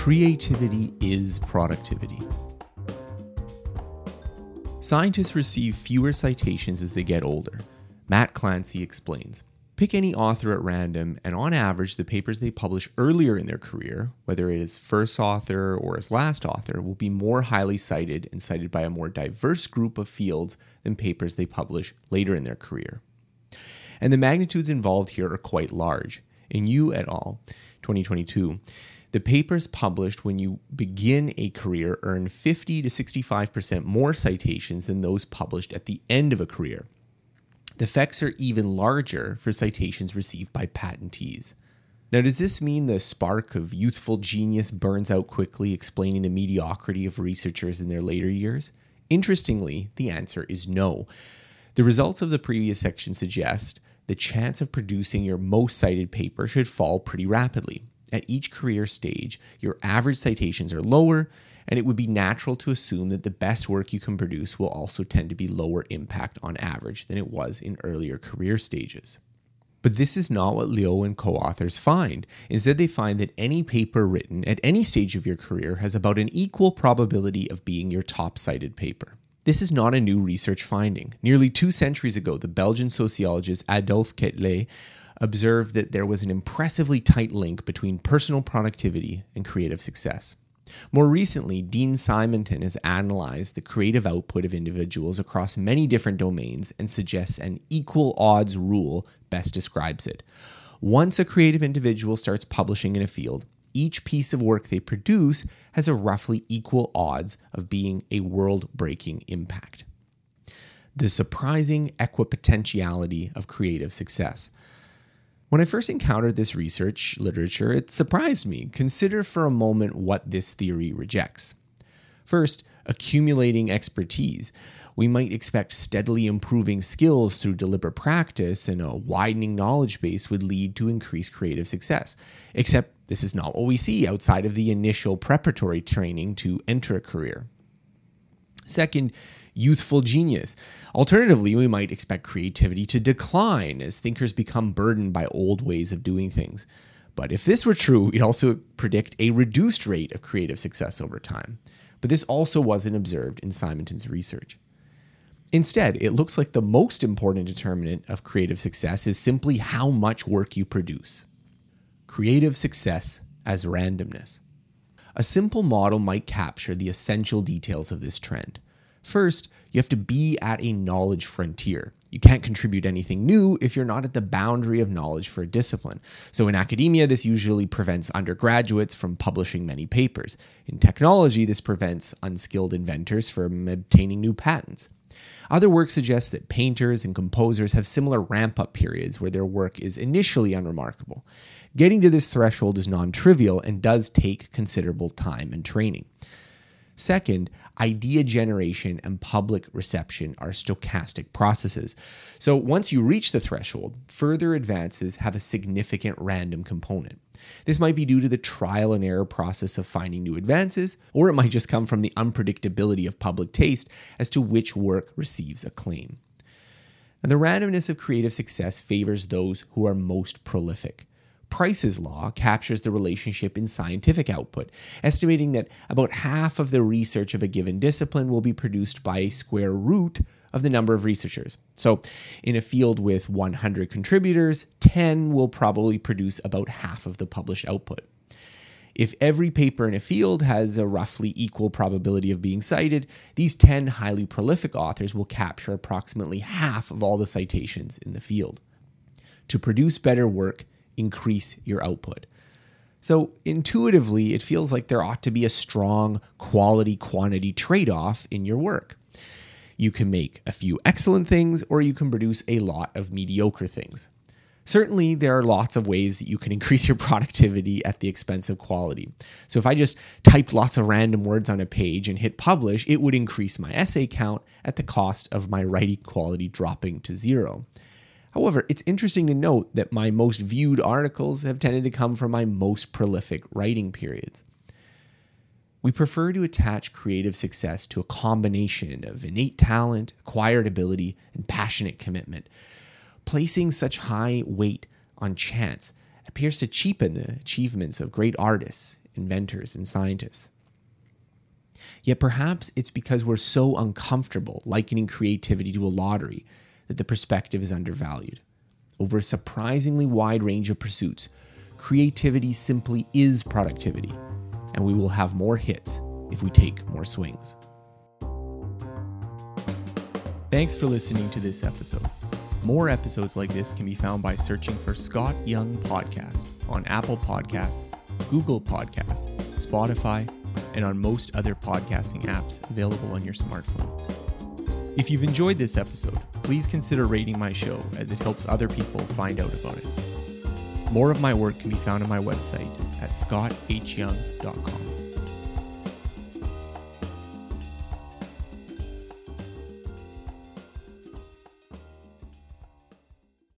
Creativity is productivity. Scientists receive fewer citations as they get older. Matt Clancy explains. Pick any author at random, and on average, the papers they publish earlier in their career, whether it is first author or as last author, will be more highly cited and cited by a more diverse group of fields than papers they publish later in their career. And the magnitudes involved here are quite large. In Liu et al., 2022, the papers published when you begin a career earn 50 to 65% more citations than those published at the end of a career. The effects are even larger for citations received by patentees. Now, does this mean the spark of youthful genius burns out quickly, explaining the mediocrity of researchers in their later years? Interestingly, the answer is no. The results of the previous section suggest the chance of producing your most cited paper should fall pretty rapidly. At each career stage, your average citations are lower, and it would be natural to assume that the best work you can produce will also tend to be lower impact on average than it was in earlier career stages. But this is not what Liu and co authors find. Instead, they find that any paper written at any stage of your career has about an equal probability of being your top cited paper. This is not a new research finding. Nearly two centuries ago, the Belgian sociologist Adolphe Quetelet observed that there was an impressively tight link between personal productivity and creative success. More recently, Dean Simonton has analyzed the creative output of individuals across many different domains and suggests an equal odds rule best describes it. Once a creative individual starts publishing in a field, each piece of work they produce has a roughly equal odds of being a world breaking impact. The surprising equipotentiality of creative success. When I first encountered this research literature, it surprised me. Consider for a moment what this theory rejects. First, accumulating expertise. We might expect steadily improving skills through deliberate practice and a widening knowledge base would lead to increased creative success. Except this is not what we see outside of the initial preparatory training to enter a career. Second, youthful genius. Alternatively, we might expect creativity to decline as thinkers become burdened by old ways of doing things. But if this were true, we'd also predict a reduced rate of creative success over time. But this also wasn't observed in Simonton's research. Instead, it looks like the most important determinant of creative success is simply how much work you produce. Creative success as randomness. A simple model might capture the essential details of this trend. First, you have to be at a knowledge frontier. You can't contribute anything new if you're not at the boundary of knowledge for a discipline. So, in academia, this usually prevents undergraduates from publishing many papers. In technology, this prevents unskilled inventors from obtaining new patents. Other work suggests that painters and composers have similar ramp up periods where their work is initially unremarkable. Getting to this threshold is non trivial and does take considerable time and training. Second, idea generation and public reception are stochastic processes. So once you reach the threshold, further advances have a significant random component. This might be due to the trial and error process of finding new advances, or it might just come from the unpredictability of public taste as to which work receives acclaim. And the randomness of creative success favors those who are most prolific. Price's law captures the relationship in scientific output, estimating that about half of the research of a given discipline will be produced by a square root of the number of researchers. So, in a field with 100 contributors, 10 will probably produce about half of the published output. If every paper in a field has a roughly equal probability of being cited, these 10 highly prolific authors will capture approximately half of all the citations in the field. To produce better work, increase your output. So, intuitively, it feels like there ought to be a strong quality quantity trade off in your work. You can make a few excellent things, or you can produce a lot of mediocre things. Certainly, there are lots of ways that you can increase your productivity at the expense of quality. So, if I just typed lots of random words on a page and hit publish, it would increase my essay count at the cost of my writing quality dropping to zero. However, it's interesting to note that my most viewed articles have tended to come from my most prolific writing periods. We prefer to attach creative success to a combination of innate talent, acquired ability, and passionate commitment. Placing such high weight on chance appears to cheapen the achievements of great artists inventors, and scientists. Yet perhaps it's because we're so uncomfortable likening creativity to a lottery that the perspective is undervalued. Over a surprisingly wide range of pursuits, creativity simply is productivity, and we will have more hits if we take more swings. Thanks for listening to this episode. More episodes like this can be found by searching for Scott Young Podcast on Apple Podcasts, Google Podcasts, Spotify, and on most other podcasting apps available on your smartphone. If you've enjoyed this episode, please consider rating my show as it helps other people find out about it. More of my work can be found on my website at scotthyoung.com.